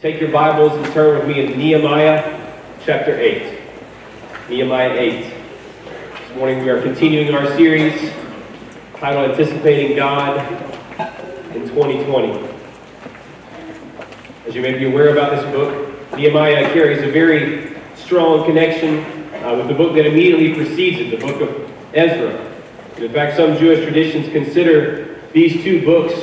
Take your Bibles and turn with me in Nehemiah chapter 8. Nehemiah 8. This morning we are continuing our series titled Anticipating God in 2020. As you may be aware about this book, Nehemiah carries a very strong connection uh, with the book that immediately precedes it, the book of Ezra. And in fact, some Jewish traditions consider these two books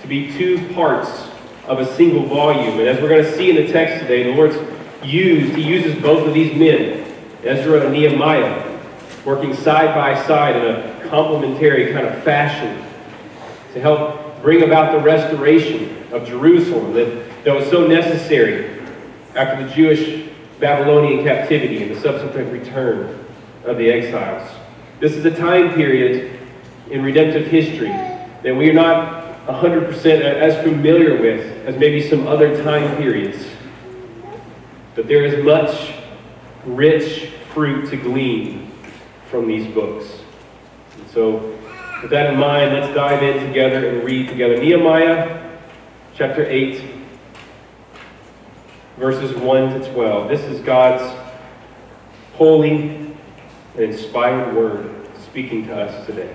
to be two parts of a single volume. And as we're going to see in the text today, the Lord's used, He uses both of these men, Ezra and Nehemiah, working side by side in a complementary kind of fashion to help bring about the restoration of Jerusalem that, that was so necessary after the Jewish Babylonian captivity and the subsequent return of the exiles. This is a time period in redemptive history that we are not 100% as familiar with as maybe some other time periods. But there is much rich fruit to glean from these books. And so, with that in mind, let's dive in together and read together. Nehemiah chapter 8, verses 1 to 12. This is God's holy and inspired word speaking to us today.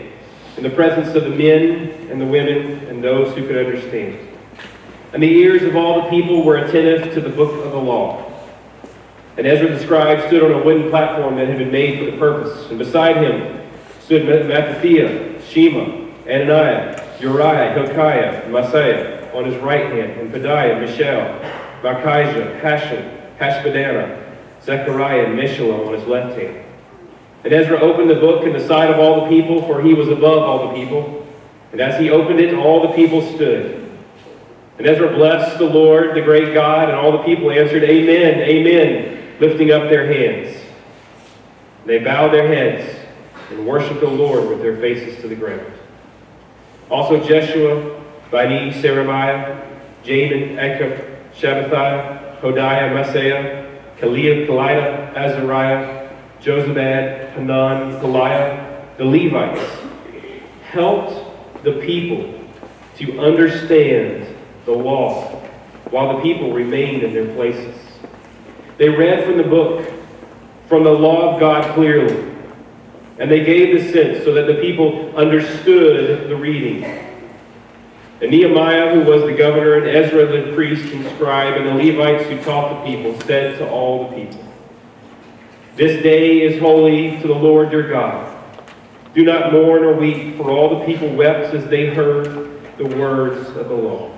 in the presence of the men and the women and those who could understand. And the ears of all the people were attentive to the book of the law. And Ezra the scribe stood on a wooden platform that had been made for the purpose. And beside him stood Mattithiah, Shema, Ananiah, Uriah, Hilkiah, and Maaseiah on his right hand, and Pedaiah, Mishael, Malchijah, Hashum, Hashbaddanah, Zechariah, and Meshullam on his left hand. And Ezra opened the book in the sight of all the people, for he was above all the people. And as he opened it, all the people stood. And Ezra blessed the Lord, the great God, and all the people answered, Amen, Amen, lifting up their hands. They bowed their heads and worshiped the Lord with their faces to the ground. Also Jeshua, Bani, Sherebiah, Jamin, Akkub, Shabbethai, Hodiah, Maaseiah, Kelaiah, Kelita, Azariah, Hanan, Goliah, the Levites, helped the people to understand the law while the people remained in their places. They read from the book, from the law of God clearly, and they gave the sense so that the people understood the reading. And Nehemiah, who was the governor, and Ezra, the priest and scribe, and the Levites who taught the people, said to all the people, this day is holy to the Lord your God. Do not mourn or weep, for all the people wept as they heard the words of the law.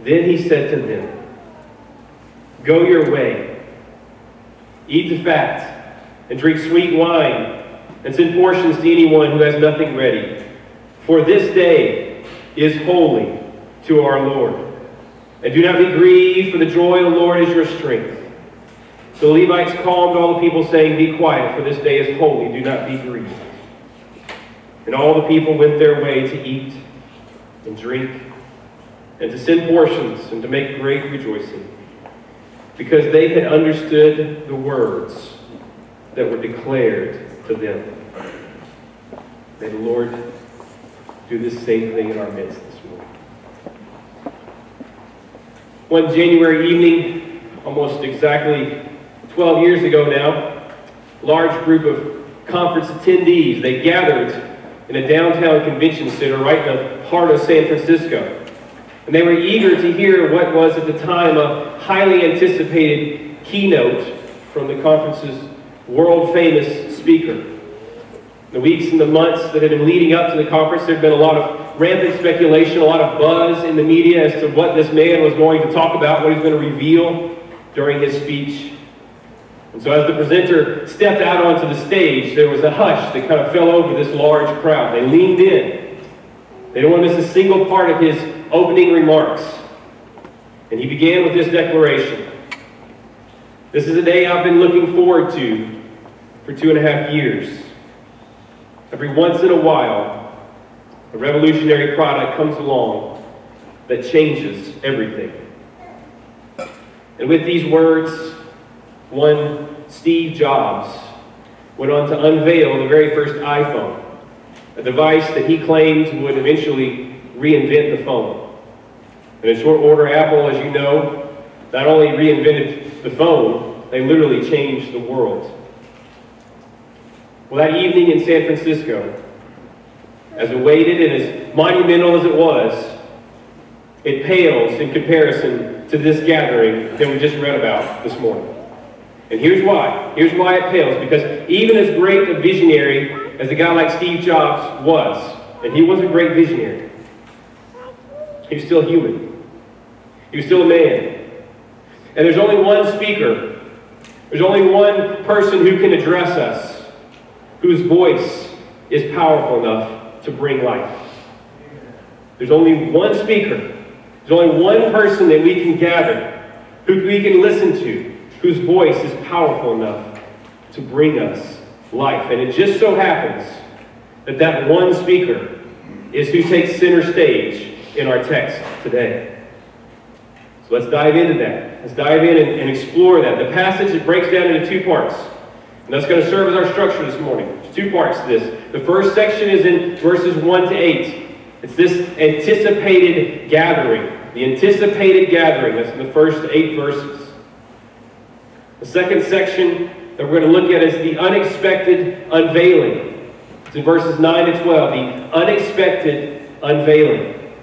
Then he said to them, Go your way, eat the fat, and drink sweet wine, and send portions to anyone who has nothing ready. For this day is holy to our Lord. And do not be grieved, for the joy of the Lord is your strength. The Levites calmed all the people, saying, Be quiet, for this day is holy. Do not be grieved. And all the people went their way to eat and drink and to send portions and to make great rejoicing because they had understood the words that were declared to them. May the Lord do the same thing in our midst this morning. One January evening, almost exactly 12 years ago now, a large group of conference attendees, they gathered in a downtown convention center right in the heart of San Francisco. And they were eager to hear what was at the time a highly anticipated keynote from the conference's world famous speaker. The weeks and the months that had been leading up to the conference, there had been a lot of rampant speculation, a lot of buzz in the media as to what this man was going to talk about, what he was going to reveal during his speech. And so as the presenter stepped out onto the stage, there was a hush that kind of fell over this large crowd. They leaned in They didn't want to miss a single part of his opening remarks. And he began with this declaration This is a day I've been looking forward to for two and a half years. Every once in a while, a revolutionary product comes along that changes everything. And with these words, one Steve Jobs went on to unveil the very first iPhone, a device that he claimed would eventually reinvent the phone. And in short order, Apple, as you know, not only reinvented the phone, they literally changed the world. Well, that evening in San Francisco, as awaited and as monumental as it was, it pales in comparison to this gathering that we just read about this morning. And here's why. Here's why it pales. Because even as great a visionary as a guy like Steve Jobs was, and he was a great visionary, he was still human. He was still a man. And there's only one speaker. There's only one person who can address us, whose voice is powerful enough to bring life. There's only one speaker. There's only one person that we can gather, who we can listen to, whose voice is powerful enough to bring us life. And it just so happens that that one speaker is who takes center stage in our text today. So let's dive into that. Let's dive in and, and explore that. The passage it breaks down into two parts. And that's going to serve as our structure this morning. There's two parts to this. The first section is in verses 1 to 8. It's this anticipated gathering. The anticipated gathering. That's in the first eight verses. The second section that we're going to look at is the unexpected unveiling. It's in verses 9 to 12, the unexpected unveiling.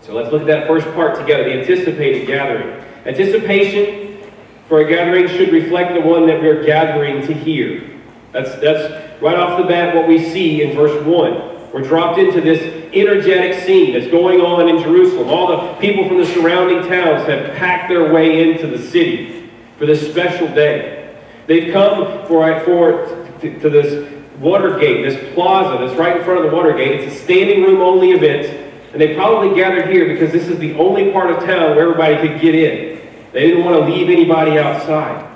So let's look at that first part together, the anticipated gathering. Anticipation for a gathering should reflect the one that we're gathering to hear. That's, that's right off the bat what we see in verse 1. We're dropped into this energetic scene that's going on in Jerusalem. All the people from the surrounding towns have packed their way into the city for this special day. They've come for, for to, to this Watergate, this plaza that's right in front of the Watergate. It's a standing room only event, and they probably gathered here because this is the only part of town where everybody could get in. They didn't want to leave anybody outside.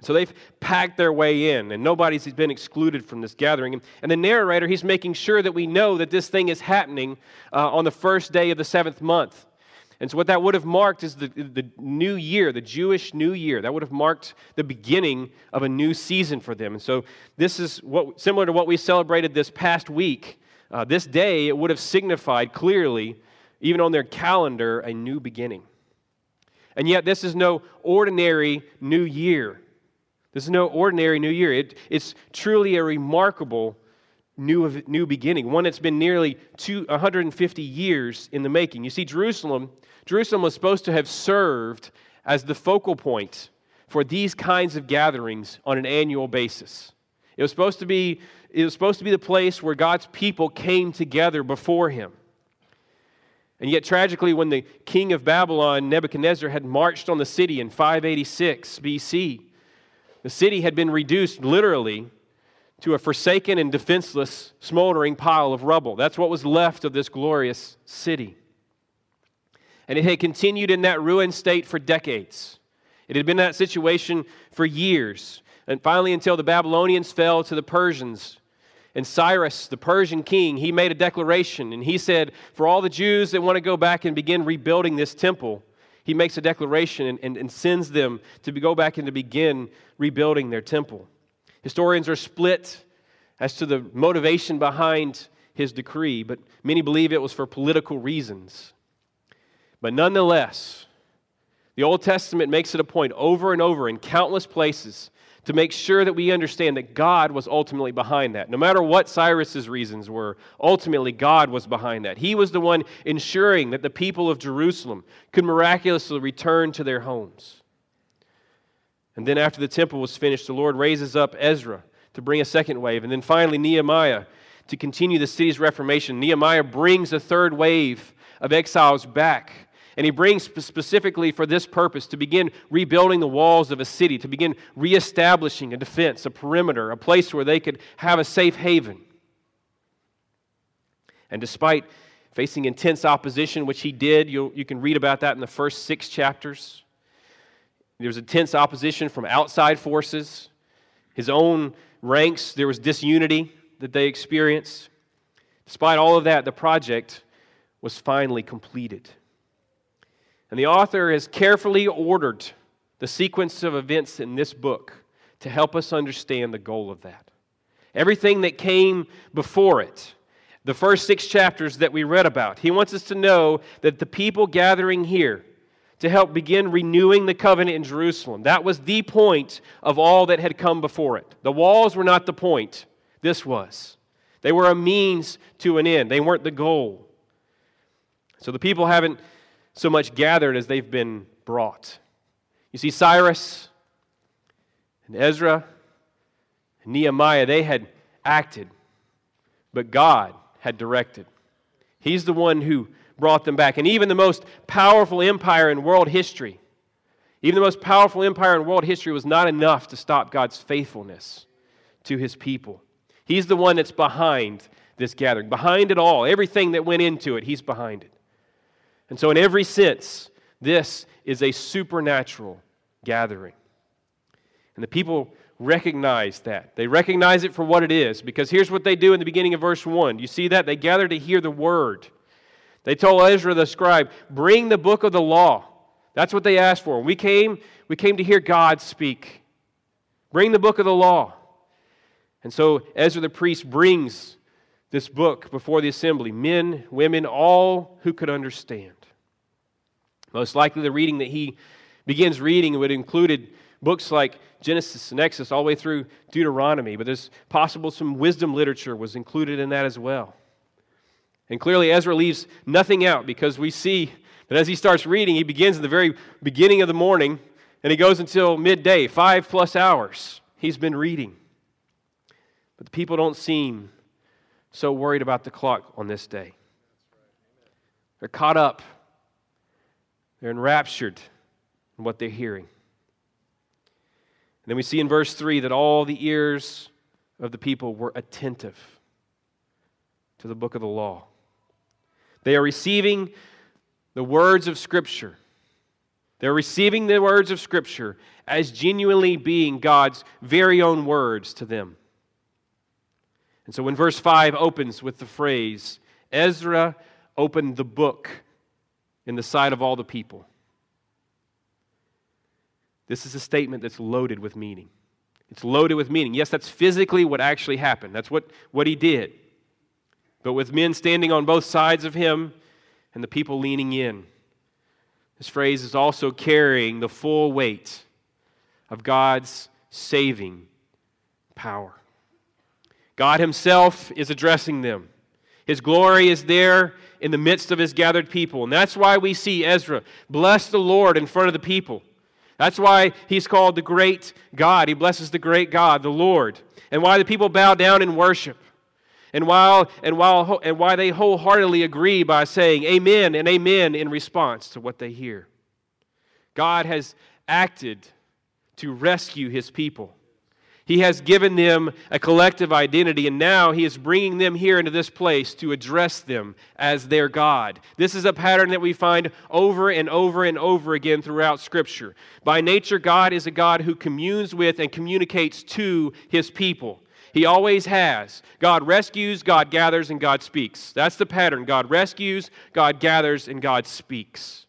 So they've packed their way in, and nobody's been excluded from this gathering. And the narrator, he's making sure that we know that this thing is happening uh, on the first day of the seventh month. And so, what that would have marked is the, the new year, the Jewish new year. That would have marked the beginning of a new season for them. And so, this is what, similar to what we celebrated this past week. Uh, this day, it would have signified clearly, even on their calendar, a new beginning. And yet, this is no ordinary new year. This is no ordinary new year. It, it's truly a remarkable new, new beginning, one that's been nearly two, 150 years in the making. You see, Jerusalem Jerusalem was supposed to have served as the focal point for these kinds of gatherings on an annual basis. It was supposed to be, it was supposed to be the place where God's people came together before him. And yet, tragically, when the king of Babylon, Nebuchadnezzar, had marched on the city in 586 BC, the city had been reduced literally to a forsaken and defenseless, smoldering pile of rubble. That's what was left of this glorious city. And it had continued in that ruined state for decades. It had been that situation for years. And finally, until the Babylonians fell to the Persians. And Cyrus, the Persian king, he made a declaration and he said, For all the Jews that want to go back and begin rebuilding this temple, he makes a declaration and, and, and sends them to go back and to begin rebuilding their temple. Historians are split as to the motivation behind his decree, but many believe it was for political reasons. But nonetheless, the Old Testament makes it a point over and over in countless places to make sure that we understand that God was ultimately behind that. No matter what Cyrus's reasons were, ultimately God was behind that. He was the one ensuring that the people of Jerusalem could miraculously return to their homes. And then after the temple was finished, the Lord raises up Ezra to bring a second wave. And then finally, Nehemiah to continue the city's reformation. Nehemiah brings a third wave of exiles back and he brings specifically for this purpose to begin rebuilding the walls of a city, to begin reestablishing a defense, a perimeter, a place where they could have a safe haven. And despite facing intense opposition, which he did. you you can read about that in the first six chapters. There was intense opposition from outside forces. His own ranks, there was disunity that they experienced. Despite all of that, the project was finally completed. And the author has carefully ordered the sequence of events in this book to help us understand the goal of that. Everything that came before it, the first six chapters that we read about, he wants us to know that the people gathering here to help begin renewing the covenant in Jerusalem, that was the point of all that had come before it. The walls were not the point, this was. They were a means to an end, they weren't the goal. So the people haven't so much gathered as they've been brought. You see, Cyrus and Ezra and Nehemiah, they had acted, but God had directed. He's the one who brought them back. And even the most powerful empire in world history, even the most powerful empire in world history was not enough to stop God's faithfulness to his people. He's the one that's behind this gathering, behind it all. Everything that went into it, he's behind it. And so, in every sense, this is a supernatural gathering. And the people recognize that. They recognize it for what it is because here's what they do in the beginning of verse 1. You see that? They gather to hear the word. They told Ezra the scribe, Bring the book of the law. That's what they asked for. We came, we came to hear God speak. Bring the book of the law. And so Ezra the priest brings this book before the assembly men, women, all who could understand. Most likely, the reading that he begins reading would included books like Genesis and Exodus all the way through Deuteronomy, but there's possible some wisdom literature was included in that as well. And clearly, Ezra leaves nothing out because we see that as he starts reading, he begins in the very beginning of the morning and he goes until midday, five plus hours. He's been reading. But the people don't seem so worried about the clock on this day. They're caught up, they're enraptured in what they're hearing. And then we see in verse 3 that all the ears of the people were attentive to the book of the law. They are receiving the words of Scripture. They're receiving the words of Scripture as genuinely being God's very own words to them. And so when verse 5 opens with the phrase, Ezra opened the book in the sight of all the people. This is a statement that's loaded with meaning. It's loaded with meaning. Yes, that's physically what actually happened. That's what, what he did. But with men standing on both sides of him and the people leaning in, this phrase is also carrying the full weight of God's saving power. God Himself is addressing them. His glory is there in the midst of His gathered people. And that's why we see Ezra bless the Lord in front of the people. That's why he's called the great God. He blesses the great God, the Lord. And why the people bow down in worship. And, while, and, while, and why they wholeheartedly agree by saying amen and amen in response to what they hear. God has acted to rescue his people. He has given them a collective identity, and now He is bringing them here into this place to address them as their God. This is a pattern that we find over and over and over again throughout Scripture. By nature, God is a God who communes with and communicates to His people. He always has. God rescues, God gathers, and God speaks. That's the pattern. God rescues, God gathers, and God speaks.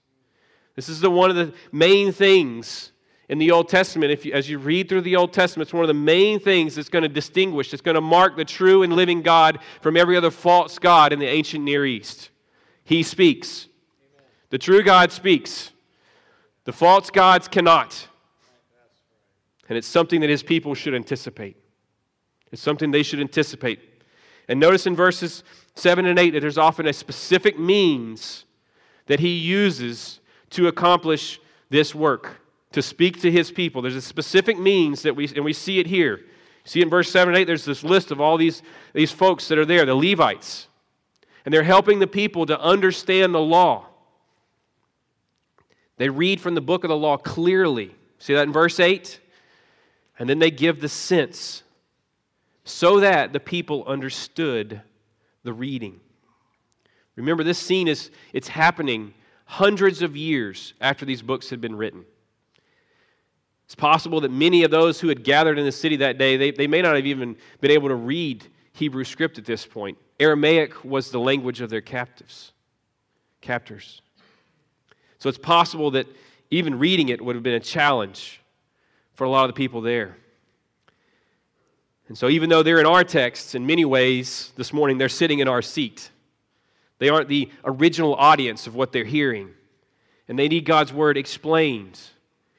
This is the, one of the main things in the Old Testament, if you, as you read through the Old Testament, it's one of the main things that's going to distinguish, that's going to mark the true and living God from every other false God in the ancient Near East. He speaks. Amen. The true God speaks. The false gods cannot. And it's something that his people should anticipate. It's something they should anticipate. And notice in verses 7 and 8 that there's often a specific means that he uses to accomplish this work to speak to his people. There's a specific means that we, and we see it here. See in verse 7 and 8, there's this list of all these, these folks that are there, the Levites. And they're helping the people to understand the law. They read from the book of the law clearly. See that in verse 8? And then they give the sense so that the people understood the reading. Remember, this scene is it's happening hundreds of years after these books had been written. It's possible that many of those who had gathered in the city that day, they, they may not have even been able to read Hebrew script at this point. Aramaic was the language of their captives, captors. So it's possible that even reading it would have been a challenge for a lot of the people there. And so, even though they're in our texts, in many ways, this morning, they're sitting in our seat. They aren't the original audience of what they're hearing. And they need God's word explained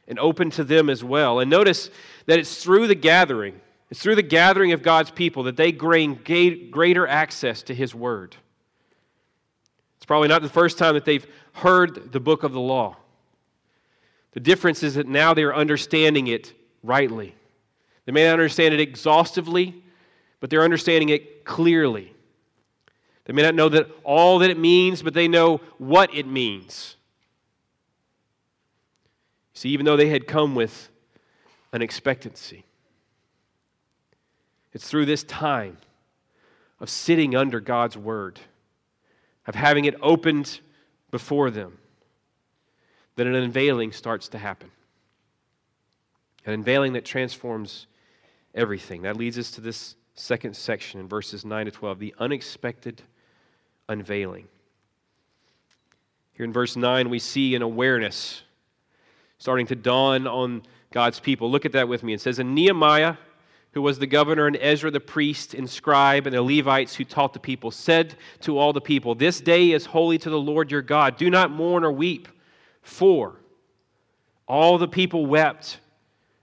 and open to them as well. And notice that it's through the gathering, it's through the gathering of God's people that they gain greater access to His word. It's probably not the first time that they've heard the book of the law. The difference is that now they're understanding it rightly. They may not understand it exhaustively, but they're understanding it clearly. They may not know that all that it means, but they know what it means. See, even though they had come with an expectancy, it's through this time of sitting under God's word, of having it opened before them, that an unveiling starts to happen. An unveiling that transforms everything. That leads us to this second section in verses 9 to 12 the unexpected unveiling. Here in verse 9, we see an awareness starting to dawn on God's people. Look at that with me. It says, And Nehemiah, who was the governor, and Ezra the priest and scribe, and the Levites who taught the people, said to all the people, This day is holy to the Lord your God. Do not mourn or weep, for all the people wept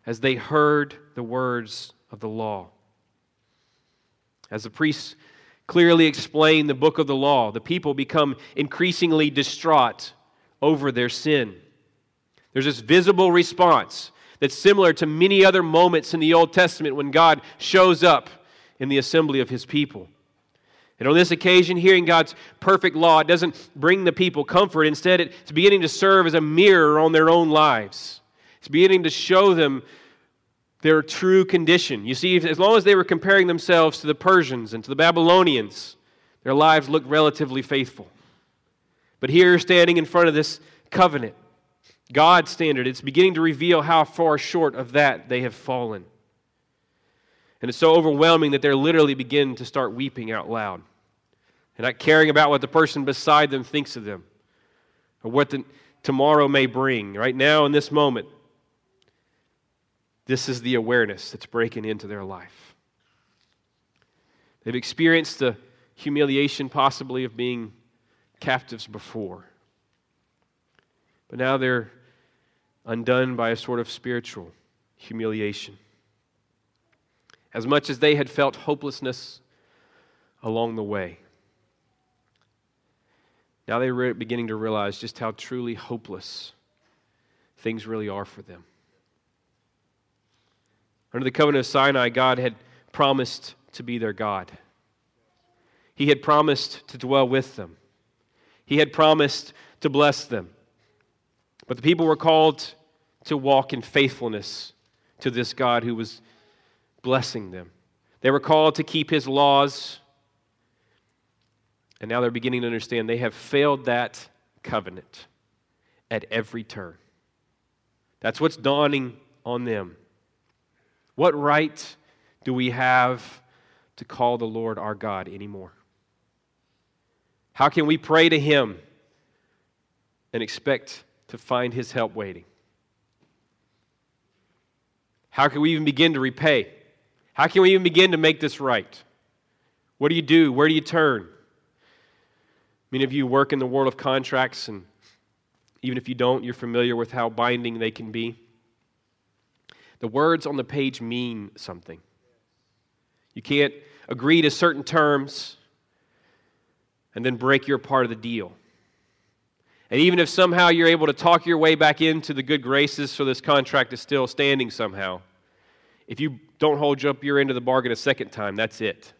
as they heard the words of the law. As the priests clearly explain the book of the law, the people become increasingly distraught over their sin. There's this visible response that's similar to many other moments in the Old Testament when God shows up in the assembly of his people. And on this occasion, hearing God's perfect law, it doesn't bring the people comfort. Instead, it's beginning to serve as a mirror on their own lives. It's beginning to show them their true condition. You see, as long as they were comparing themselves to the Persians and to the Babylonians, their lives looked relatively faithful. But here, standing in front of this covenant, God's standard, it's beginning to reveal how far short of that they have fallen. And it's so overwhelming that they're literally begin to start weeping out loud and not caring about what the person beside them thinks of them or what the, tomorrow may bring. Right now, in this moment, this is the awareness that's breaking into their life. They've experienced the humiliation, possibly, of being captives before. But now they're undone by a sort of spiritual humiliation. As much as they had felt hopelessness along the way, now they were beginning to realize just how truly hopeless things really are for them. Under the covenant of Sinai, God had promised to be their God. He had promised to dwell with them. He had promised to bless them. But the people were called to walk in faithfulness to this God who was blessing them. They were called to keep his laws. And now they're beginning to understand they have failed that covenant at every turn. That's what's dawning on them. What right do we have to call the Lord our God anymore? How can we pray to him and expect to find his help waiting? How can we even begin to repay? How can we even begin to make this right? What do you do? Where do you turn? Many of you work in the world of contracts, and even if you don't, you're familiar with how binding they can be. The words on the page mean something. You can't agree to certain terms and then break your part of the deal. And even if somehow you're able to talk your way back into the good graces so this contract is still standing somehow, if you don't hold up your end of the bargain a second time, that's it.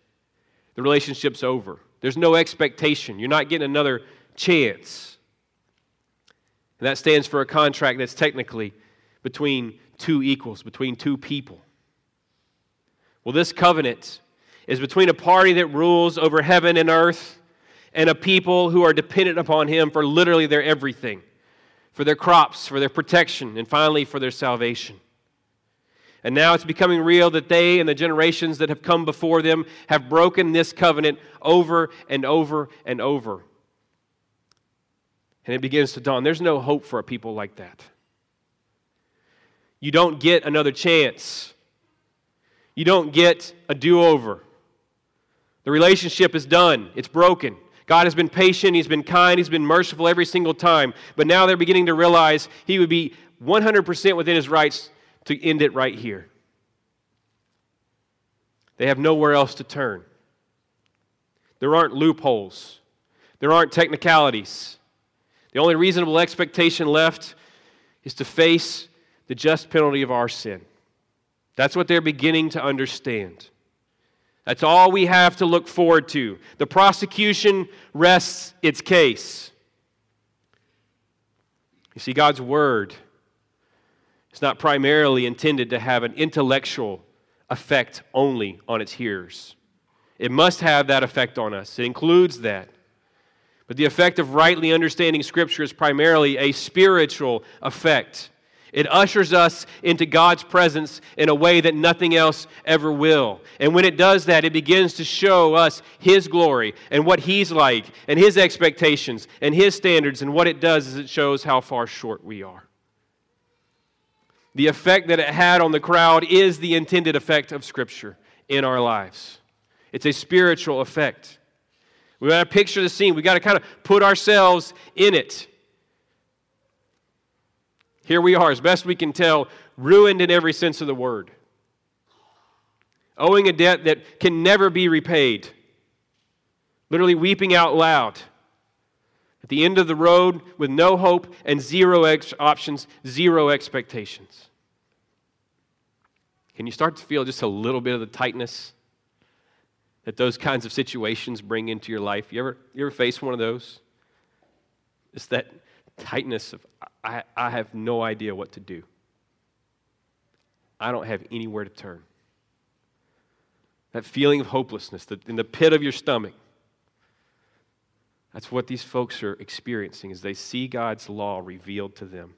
The relationship's over. There's no expectation. You're not getting another chance. And that stands for a contract that's technically between two equals, between two people. Well, this covenant is between a party that rules over heaven and earth and a people who are dependent upon Him for literally their everything for their crops, for their protection, and finally for their salvation. And now it's becoming real that they and the generations that have come before them have broken this covenant over and over and over. And it begins to dawn. There's no hope for a people like that. You don't get another chance, you don't get a do over. The relationship is done, it's broken. God has been patient, He's been kind, He's been merciful every single time. But now they're beginning to realize He would be 100% within His rights to end it right here. They have nowhere else to turn. There aren't loopholes, there aren't technicalities. The only reasonable expectation left is to face the just penalty of our sin. That's what they're beginning to understand. That's all we have to look forward to. The prosecution rests its case. You see, God's Word is not primarily intended to have an intellectual effect only on its hearers. It must have that effect on us, it includes that. But the effect of rightly understanding Scripture is primarily a spiritual effect. It ushers us into God's presence in a way that nothing else ever will. And when it does that, it begins to show us His glory and what He's like and His expectations and His standards. And what it does is it shows how far short we are. The effect that it had on the crowd is the intended effect of Scripture in our lives. It's a spiritual effect. We got to picture the scene. We got to kind of put ourselves in it. Here we are, as best we can tell, ruined in every sense of the word, owing a debt that can never be repaid, literally weeping out loud. At the end of the road with no hope and zero ex- options, zero expectations. Can you start to feel just a little bit of the tightness that those kinds of situations bring into your life? You ever, you ever face one of those? It's that tightness of, I, I have no idea what to do. I don't have anywhere to turn. That feeling of hopelessness that in the pit of your stomach. That's what these folks are experiencing as they see God's law revealed to them,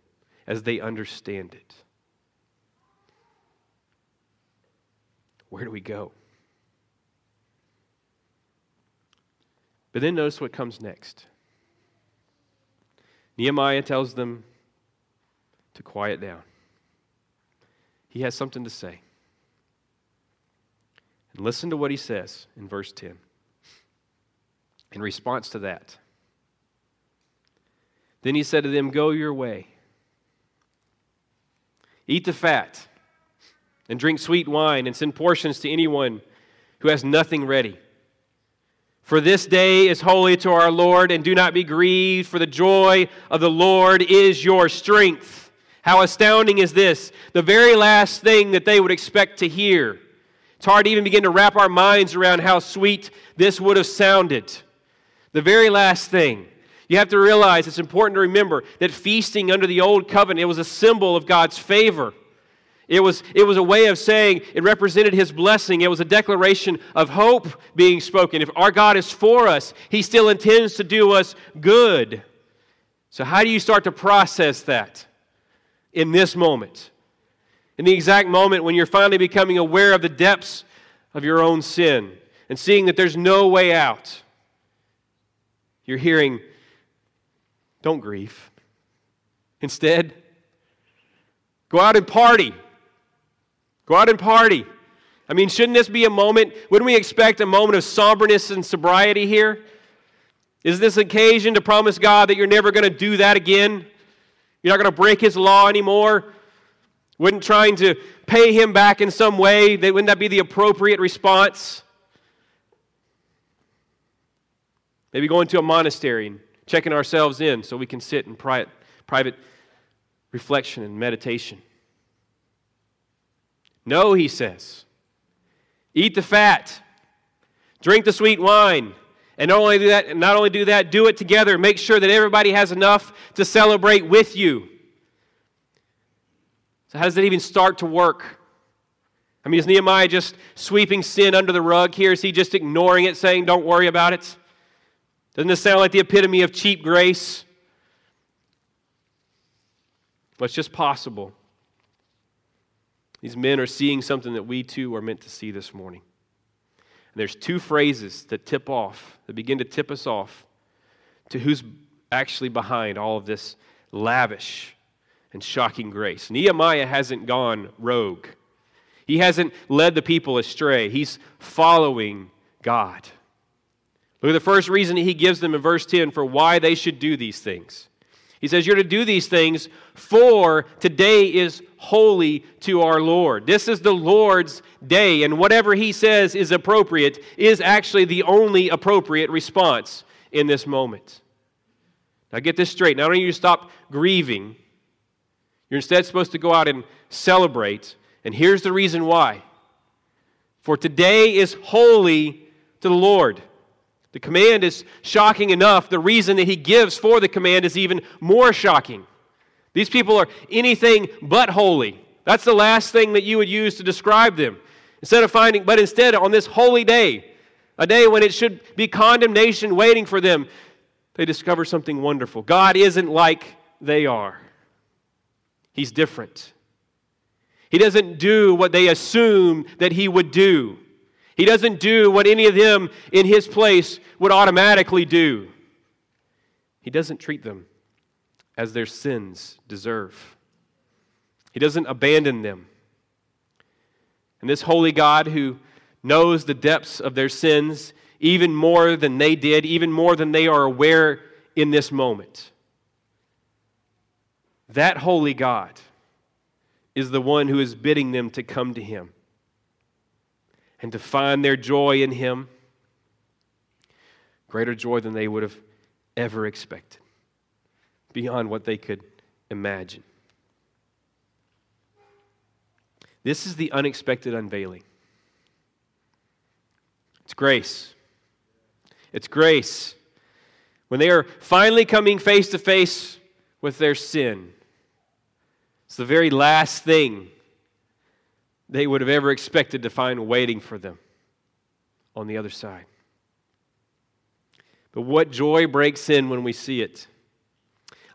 as they understand it. Where do we go? But then notice what comes next. Nehemiah tells them to quiet down. He has something to say. And listen to what he says in verse 10. In response to that, then he said to them, Go your way. Eat the fat, and drink sweet wine, and send portions to anyone who has nothing ready. For this day is holy to our Lord, and do not be grieved, for the joy of the Lord is your strength. How astounding is this? The very last thing that they would expect to hear. It's hard to even begin to wrap our minds around how sweet this would have sounded. The very last thing. You have to realize it's important to remember that feasting under the old covenant it was a symbol of God's favor. It was, it was a way of saying it represented his blessing. It was a declaration of hope being spoken. If our God is for us, he still intends to do us good. So, how do you start to process that in this moment? In the exact moment when you're finally becoming aware of the depths of your own sin and seeing that there's no way out, you're hearing, don't grieve. Instead, go out and party. Go out and party. I mean, shouldn't this be a moment? Wouldn't we expect a moment of somberness and sobriety here? Is this occasion to promise God that you're never going to do that again? You're not going to break His law anymore? Wouldn't trying to pay Him back in some way, wouldn't that be the appropriate response? Maybe going to a monastery and checking ourselves in so we can sit in private, private reflection and meditation. No, he says. Eat the fat, drink the sweet wine. And not only do that, not only do that, do it together. Make sure that everybody has enough to celebrate with you. So, how does that even start to work? I mean, is Nehemiah just sweeping sin under the rug here? Is he just ignoring it, saying, don't worry about it? Doesn't this sound like the epitome of cheap grace? But it's just possible. These men are seeing something that we too are meant to see this morning. And there's two phrases that tip off, that begin to tip us off to who's actually behind all of this lavish and shocking grace. Nehemiah hasn't gone rogue. He hasn't led the people astray. He's following God. Look at the first reason he gives them in verse 10 for why they should do these things. He says, You're to do these things, for today is holy to our Lord. This is the Lord's day, and whatever he says is appropriate is actually the only appropriate response in this moment. Now, get this straight. Not only do you stop grieving, you're instead supposed to go out and celebrate. And here's the reason why. For today is holy to the Lord. The command is shocking enough. The reason that he gives for the command is even more shocking. These people are anything but holy. That's the last thing that you would use to describe them. Instead of finding, but instead, on this holy day, a day when it should be condemnation waiting for them, they discover something wonderful. God isn't like they are, He's different. He doesn't do what they assume that He would do. He doesn't do what any of them in his place would automatically do. He doesn't treat them as their sins deserve. He doesn't abandon them. And this holy God who knows the depths of their sins even more than they did, even more than they are aware in this moment. That holy God is the one who is bidding them to come to him and to find their joy in Him, greater joy than they would have ever expected, beyond what they could imagine. This is the unexpected unveiling. It's grace. It's grace. When they are finally coming face to face with their sin, it's the very last thing they would have ever expected to find waiting for them on the other side. But what joy breaks in when we see it?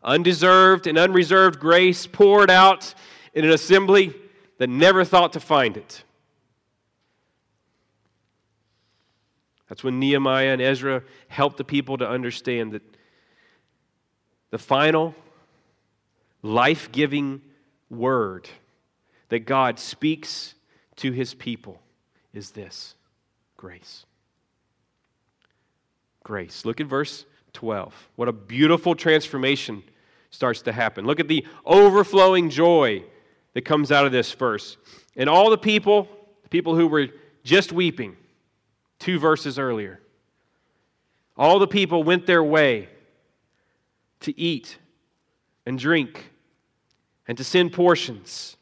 Undeserved and unreserved grace poured out in an assembly that never thought to find it. That's when Nehemiah and Ezra helped the people to understand that the final life giving word that God speaks to his people is this grace. Grace. Look at verse 12. What a beautiful transformation starts to happen. Look at the overflowing joy that comes out of this verse. And all the people, the people who were just weeping, two verses earlier, all the people went their way to eat and drink and to send portions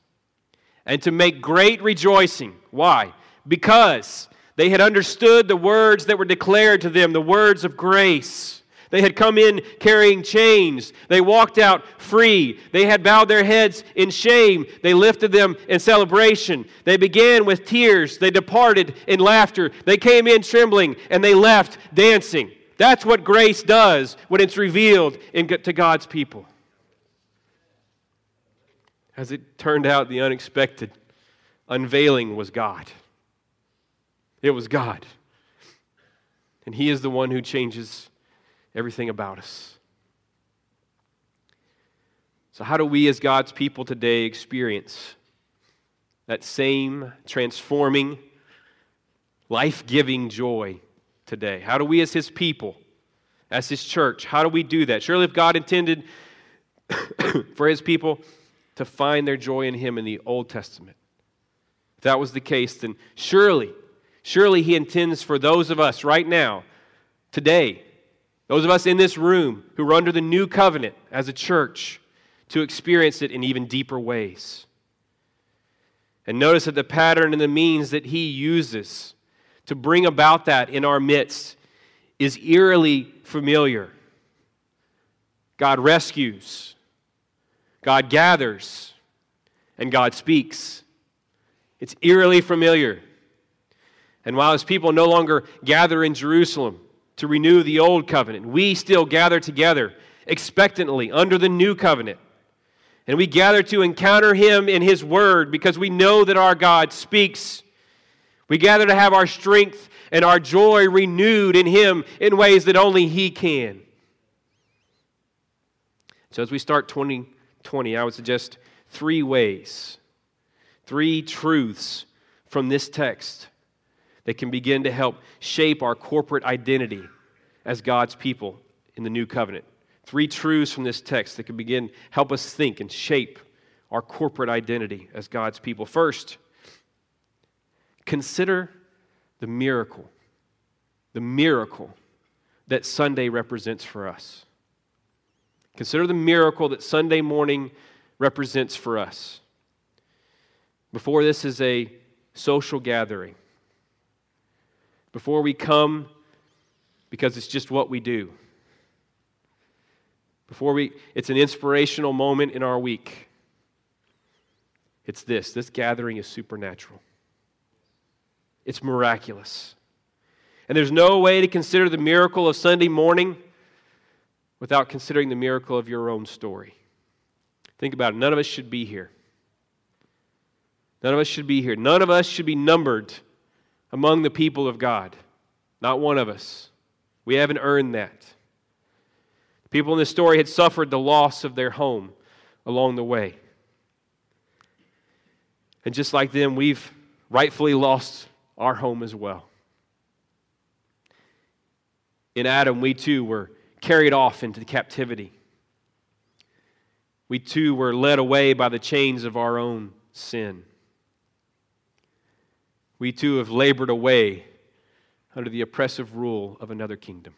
and to make great rejoicing. Why? Because they had understood the words that were declared to them, the words of grace. They had come in carrying chains. They walked out free. They had bowed their heads in shame. They lifted them in celebration. They began with tears. They departed in laughter. They came in trembling and they left dancing. That's what grace does when it's revealed in, to God's people. As it turned out, the unexpected unveiling was God. It was God. And He is the one who changes everything about us. So, how do we as God's people today experience that same transforming, life giving joy today? How do we as His people, as His church, how do we do that? Surely, if God intended for His people to find their joy in Him in the Old Testament. If that was the case, then surely, surely He intends for those of us right now, today, those of us in this room who are under the new covenant as a church, to experience it in even deeper ways. And notice that the pattern and the means that He uses to bring about that in our midst is eerily familiar. God rescues, God gathers and God speaks. It's eerily familiar. And while his people no longer gather in Jerusalem to renew the old covenant. We still gather together expectantly under the new covenant. And we gather to encounter him in his word because we know that our God speaks. We gather to have our strength and our joy renewed in him in ways that only he can. So, as we start 2020, I would suggest three ways, three truths from this text that can begin to help shape our corporate identity as God's people in the new covenant. Three truths from this text that can begin help us think and shape our corporate identity as God's people. First, consider the miracle, the miracle that Sunday represents for us. Consider the miracle that Sunday morning represents for us. Before this is a social gathering, before we come because it's just what we do. Before we, it's an inspirational moment in our week. It's this this gathering is supernatural, it's miraculous. And there's no way to consider the miracle of Sunday morning without considering the miracle of your own story. Think about it. None of us should be here. None of us should be here. None of us should be numbered among the people of God. Not one of us. We haven't earned that. People in this story had suffered the loss of their home along the way. And just like them, we've rightfully lost our home as well. In Adam, we too were carried off into captivity. We too were led away by the chains of our own sin we too have labored away under the oppressive rule of another kingdom.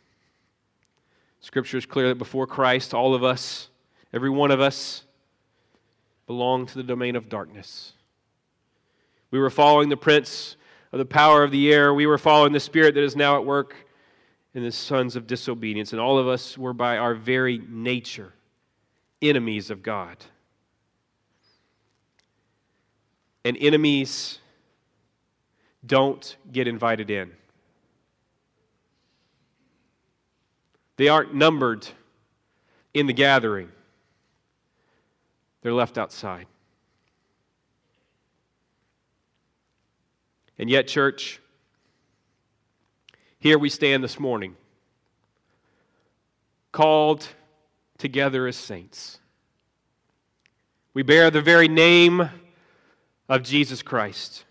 Scripture is clear that before Christ, all of us, every one of us, belonged to the domain of darkness. We were following the prince of the power of the air. We were following the spirit that is now at work in the sons of disobedience. And all of us were by our very nature enemies of God. And enemies don't get invited in. They aren't numbered in the gathering, they're left outside. And yet, church, here we stand this morning, called together as saints. We bear the very name of Jesus Christ.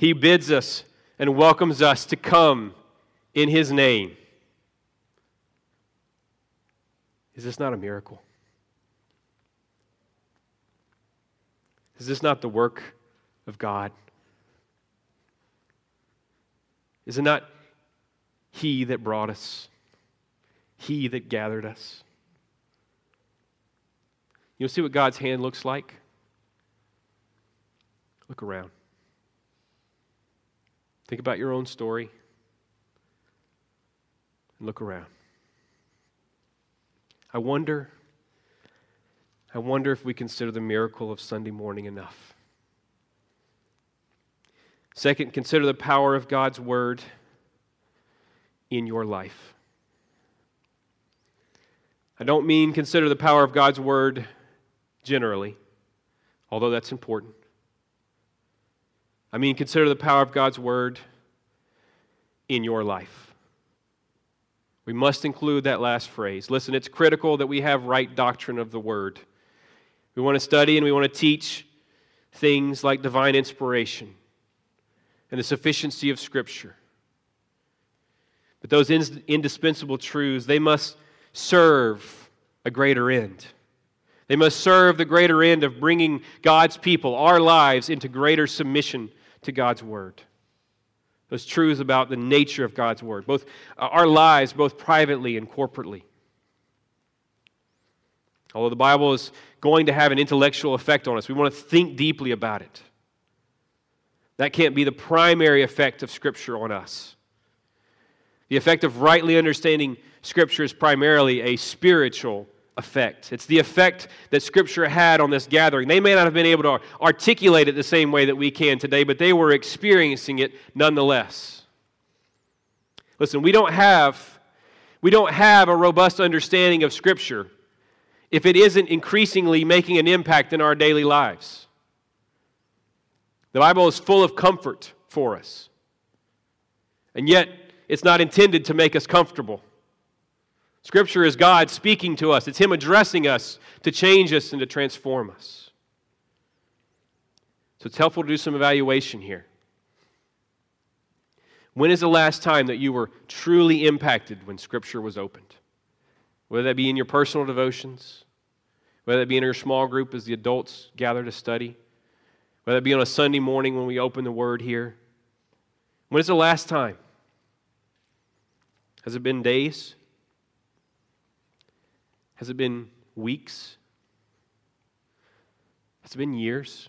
He bids us and welcomes us to come in His name. Is this not a miracle? Is this not the work of God? Is it not He that brought us? He that gathered us? You'll see what God's hand looks like? Look around. Think about your own story and look around. I wonder, I wonder if we consider the miracle of Sunday morning enough. Second, consider the power of God's word in your life. I don't mean consider the power of God's word generally, although that's important. I mean, consider the power of God's word in your life. We must include that last phrase. Listen, it's critical that we have right doctrine of the word. We want to study and we want to teach things like divine inspiration and the sufficiency of Scripture. But those indispensable truths, they must serve a greater end. They must serve the greater end of bringing God's people, our lives, into greater submission to God's Word. Those truths about the nature of God's Word, both uh, our lives, both privately and corporately. Although the Bible is going to have an intellectual effect on us, we want to think deeply about it. That can't be the primary effect of Scripture on us. The effect of rightly understanding Scripture is primarily a spiritual effect. It's the effect that Scripture had on this gathering. They may not have been able to articulate it the same way that we can today, but they were experiencing it nonetheless. Listen, we don't have we don't have a robust understanding of scripture if it isn't increasingly making an impact in our daily lives. The Bible is full of comfort for us. And yet, it's not intended to make us comfortable. Scripture is God speaking to us, it's Him addressing us to change us and to transform us. So it's helpful to do some evaluation here. When is the last time that you were truly impacted when Scripture was opened? Whether that be in your personal devotions, whether that be in your small group as the adults gather to study, whether it be on a Sunday morning when we open the Word here. When is the last time? Has it been days? Has it been weeks? Has it been years?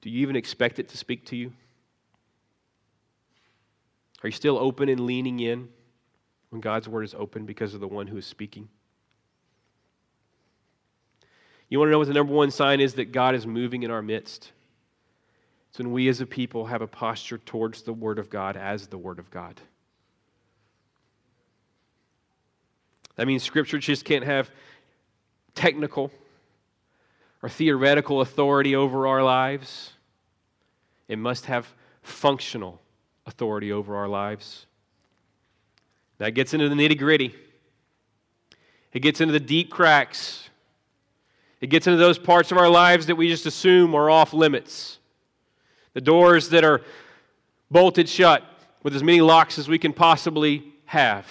Do you even expect it to speak to you? Are you still open and leaning in when God's word is open because of the one who is speaking? You want to know what the number one sign is that God is moving in our midst? It's when we as a people have a posture towards the Word of God as the Word of God. That means Scripture just can't have technical or theoretical authority over our lives. It must have functional authority over our lives. That gets into the nitty gritty. It gets into the deep cracks. It gets into those parts of our lives that we just assume are off limits. The doors that are bolted shut with as many locks as we can possibly have.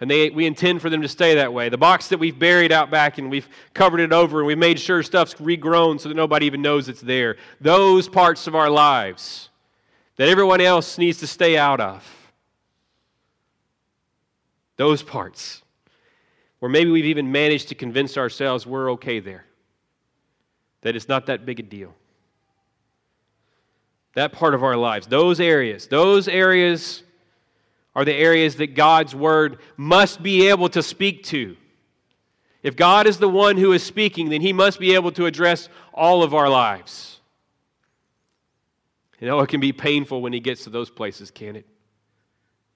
And they, we intend for them to stay that way. The box that we've buried out back and we've covered it over and we've made sure stuff's regrown so that nobody even knows it's there. Those parts of our lives that everyone else needs to stay out of. Those parts. Where maybe we've even managed to convince ourselves we're okay there, that it's not that big a deal. That part of our lives, those areas, those areas are the areas that God's word must be able to speak to. If God is the one who is speaking, then he must be able to address all of our lives. You know, it can be painful when he gets to those places, can it?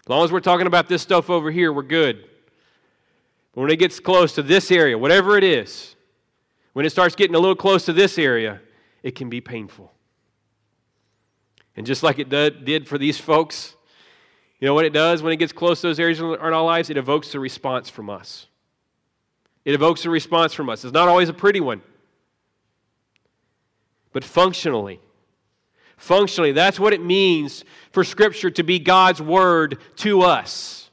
As long as we're talking about this stuff over here, we're good. But when it gets close to this area, whatever it is, when it starts getting a little close to this area, it can be painful. And just like it did for these folks, you know what it does when it gets close to those areas in our lives? It evokes a response from us. It evokes a response from us. It's not always a pretty one, but functionally, Functionally, that's what it means for Scripture to be God's Word to us.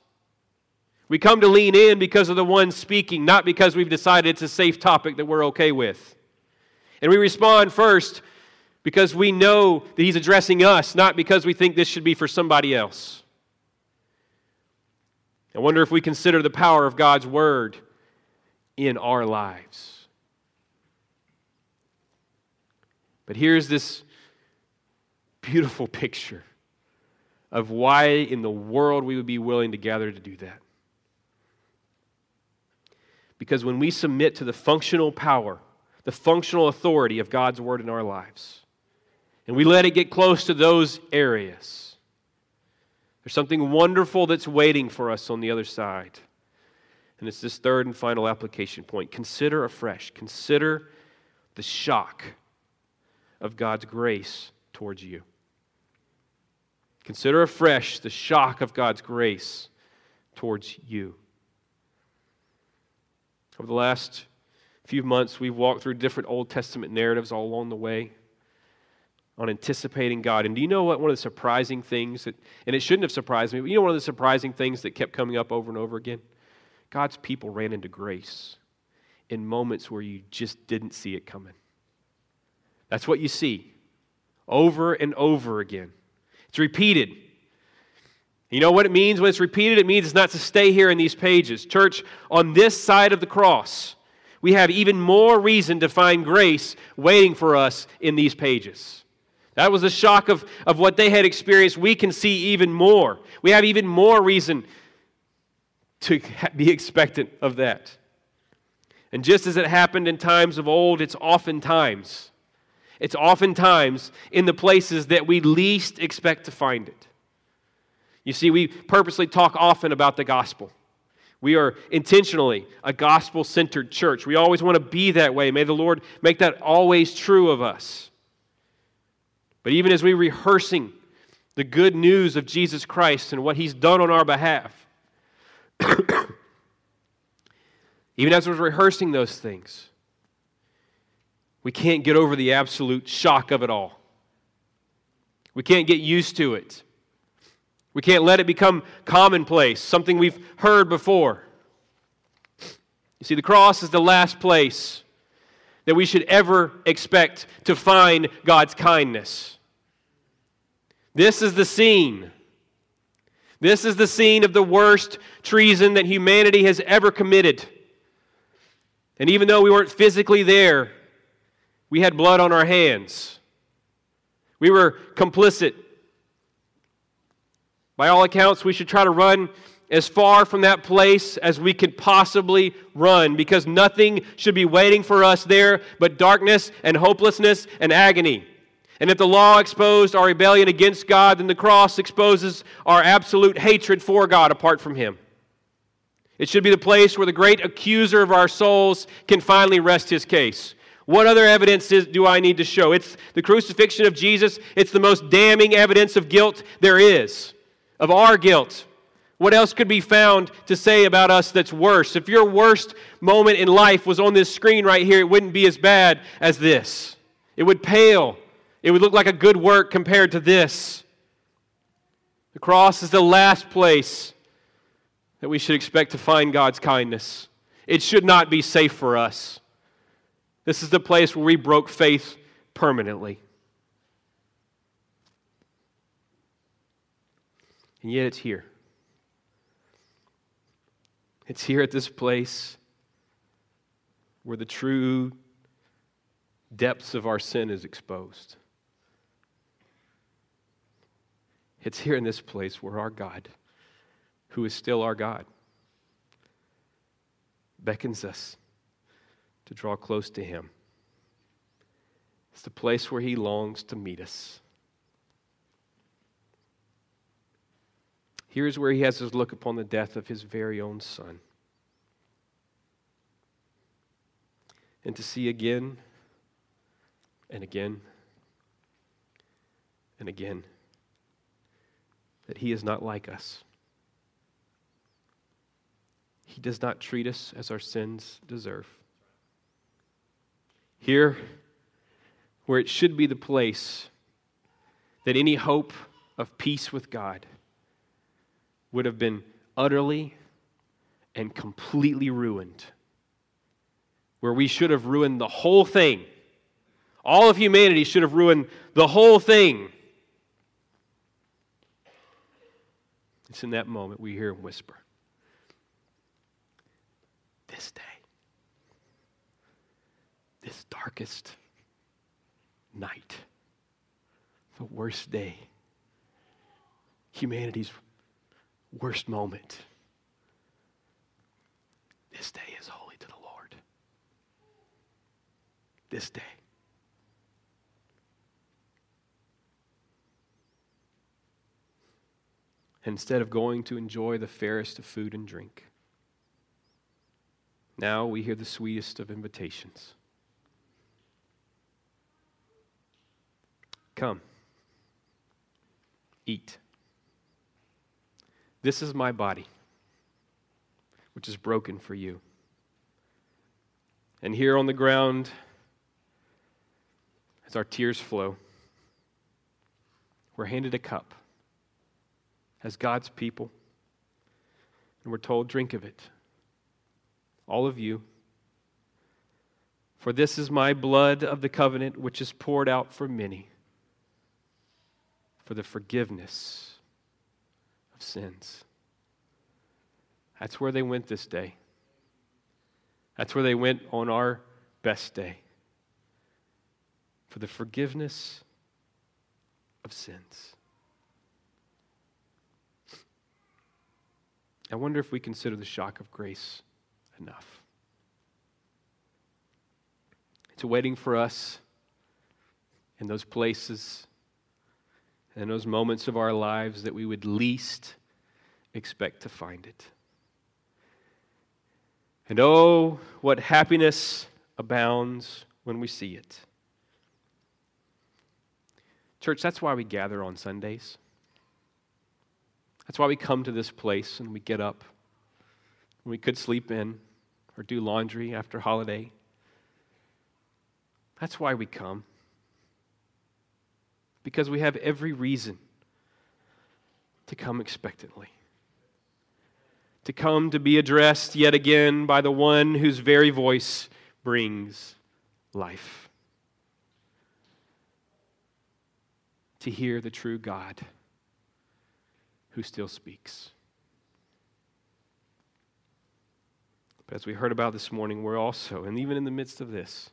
We come to lean in because of the one speaking, not because we've decided it's a safe topic that we're okay with. And we respond first because we know that He's addressing us, not because we think this should be for somebody else. I wonder if we consider the power of God's Word in our lives. But here's this beautiful picture of why in the world we would be willing to gather to do that. Because when we submit to the functional power, the functional authority of God's word in our lives, and we let it get close to those areas, there's something wonderful that's waiting for us on the other side. And it's this third and final application point. Consider afresh, consider the shock of God's grace towards you. Consider afresh the shock of God's grace towards you. Over the last few months, we've walked through different Old Testament narratives all along the way on anticipating God. And do you know what one of the surprising things that, and it shouldn't have surprised me, but you know one of the surprising things that kept coming up over and over again? God's people ran into grace in moments where you just didn't see it coming. That's what you see over and over again. It's repeated. You know what it means when it's repeated? It means it's not to stay here in these pages. Church, on this side of the cross, we have even more reason to find grace waiting for us in these pages. That was the shock of, of what they had experienced. We can see even more. We have even more reason to be expectant of that. And just as it happened in times of old, it's oftentimes it's oftentimes in the places that we least expect to find it. You see, we purposely talk often about the gospel. We are intentionally a gospel centered church. We always want to be that way. May the Lord make that always true of us. But even as we rehearsing the good news of Jesus Christ and what he's done on our behalf, even as we're rehearsing those things, we can't get over the absolute shock of it all. We can't get used to it. We can't let it become commonplace, something we've heard before. You see, the cross is the last place that we should ever expect to find God's kindness. This is the scene. This is the scene of the worst treason that humanity has ever committed. And even though we weren't physically there, we had blood on our hands. We were complicit by all accounts, we should try to run as far from that place as we could possibly run because nothing should be waiting for us there but darkness and hopelessness and agony. And if the law exposed our rebellion against God, then the cross exposes our absolute hatred for God apart from Him. It should be the place where the great accuser of our souls can finally rest his case. What other evidence do I need to show? It's the crucifixion of Jesus. It's the most damning evidence of guilt there is of our guilt. What else could be found to say about us that's worse? If your worst moment in life was on this screen right here, it wouldn't be as bad as this. It would pale. It would look like a good work compared to this. The cross is the last place that we should expect to find God's kindness. It should not be safe for us. This is the place where we broke faith permanently. And yet it's here. It's here at this place where the true depths of our sin is exposed. It's here in this place where our God, who is still our God, beckons us to draw close to Him. It's the place where He longs to meet us. Here's where he has his look upon the death of his very own son. And to see again and again and again that he is not like us. He does not treat us as our sins deserve. Here, where it should be the place that any hope of peace with God would have been utterly and completely ruined. Where we should have ruined the whole thing. All of humanity should have ruined the whole thing. It's in that moment we hear him whisper This day, this darkest night, the worst day, humanity's worst moment. This day is holy to the Lord. This day. Instead of going to enjoy the fairest of food and drink, now we hear the sweetest of invitations. Come, eat. This is my body, which is broken for you. And here on the ground, as our tears flow, we're handed a cup as God's people, and we're told, Drink of it, all of you. For this is my blood of the covenant, which is poured out for many for the forgiveness sins. That's where they went this day. That's where they went on our best day for the forgiveness of sins. I wonder if we consider the shock of grace enough. It's waiting for us in those places and those moments of our lives that we would least expect to find it. And oh, what happiness abounds when we see it. Church, that's why we gather on Sundays. That's why we come to this place and we get up. We could sleep in or do laundry after holiday. That's why we come. Because we have every reason to come expectantly. To come to be addressed yet again by the one whose very voice brings life. To hear the true God who still speaks. But as we heard about this morning, we're also, and even in the midst of this,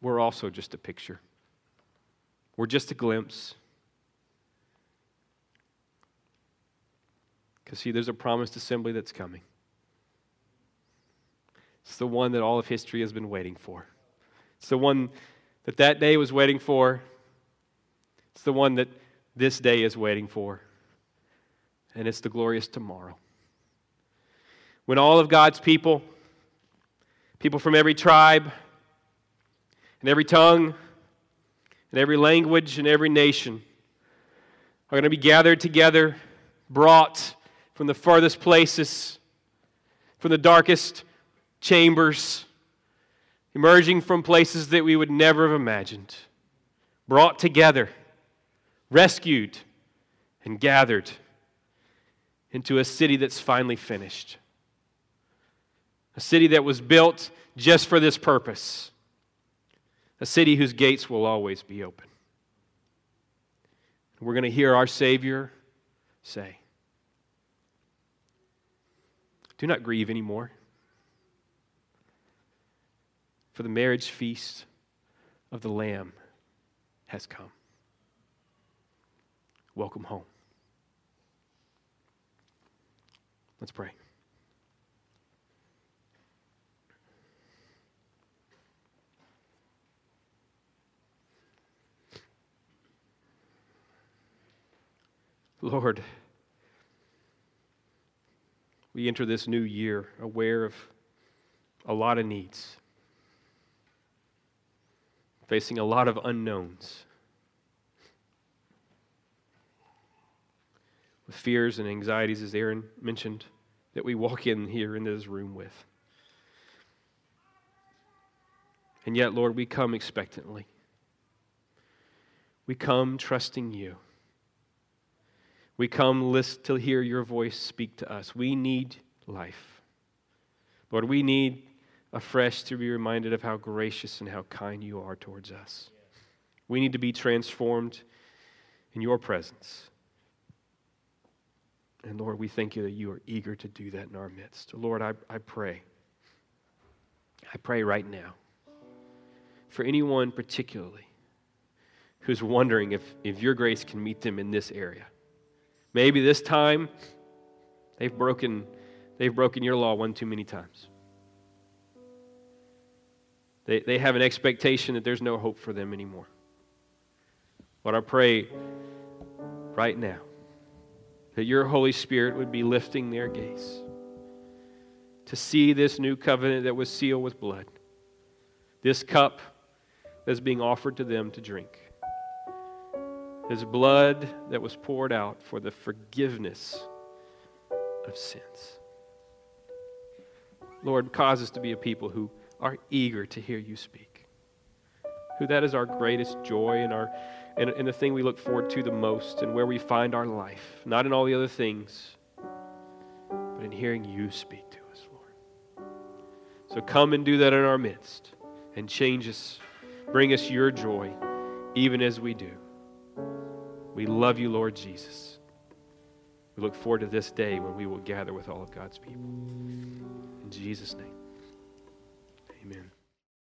we're also just a picture. We're just a glimpse. Because, see, there's a promised assembly that's coming. It's the one that all of history has been waiting for. It's the one that that day was waiting for. It's the one that this day is waiting for. And it's the glorious tomorrow. When all of God's people, people from every tribe, and every tongue, and every language, and every nation are going to be gathered together, brought from the farthest places, from the darkest chambers, emerging from places that we would never have imagined, brought together, rescued, and gathered into a city that's finally finished. A city that was built just for this purpose a city whose gates will always be open. We're going to hear our Savior say, Do not grieve anymore, for the marriage feast of the Lamb has come. Welcome home. Let's pray. Lord, we enter this new year aware of a lot of needs, facing a lot of unknowns, with fears and anxieties, as Aaron mentioned, that we walk in here in this room with. And yet, Lord, we come expectantly. We come trusting you. We come list to hear your voice speak to us. We need life. Lord, we need afresh to be reminded of how gracious and how kind you are towards us. We need to be transformed in your presence. And Lord, we thank you that you are eager to do that in our midst. Lord, I, I pray. I pray right now for anyone particularly who's wondering if, if your grace can meet them in this area. Maybe this time they've broken, they've broken your law one too many times. They, they have an expectation that there's no hope for them anymore. But I pray right now that your Holy Spirit would be lifting their gaze to see this new covenant that was sealed with blood, this cup that's being offered to them to drink. His blood that was poured out for the forgiveness of sins. Lord, cause us to be a people who are eager to hear you speak. Who that is our greatest joy and, our, and, and the thing we look forward to the most and where we find our life. Not in all the other things, but in hearing you speak to us, Lord. So come and do that in our midst and change us. Bring us your joy, even as we do. We love you, Lord Jesus. We look forward to this day when we will gather with all of God's people. In Jesus' name, amen.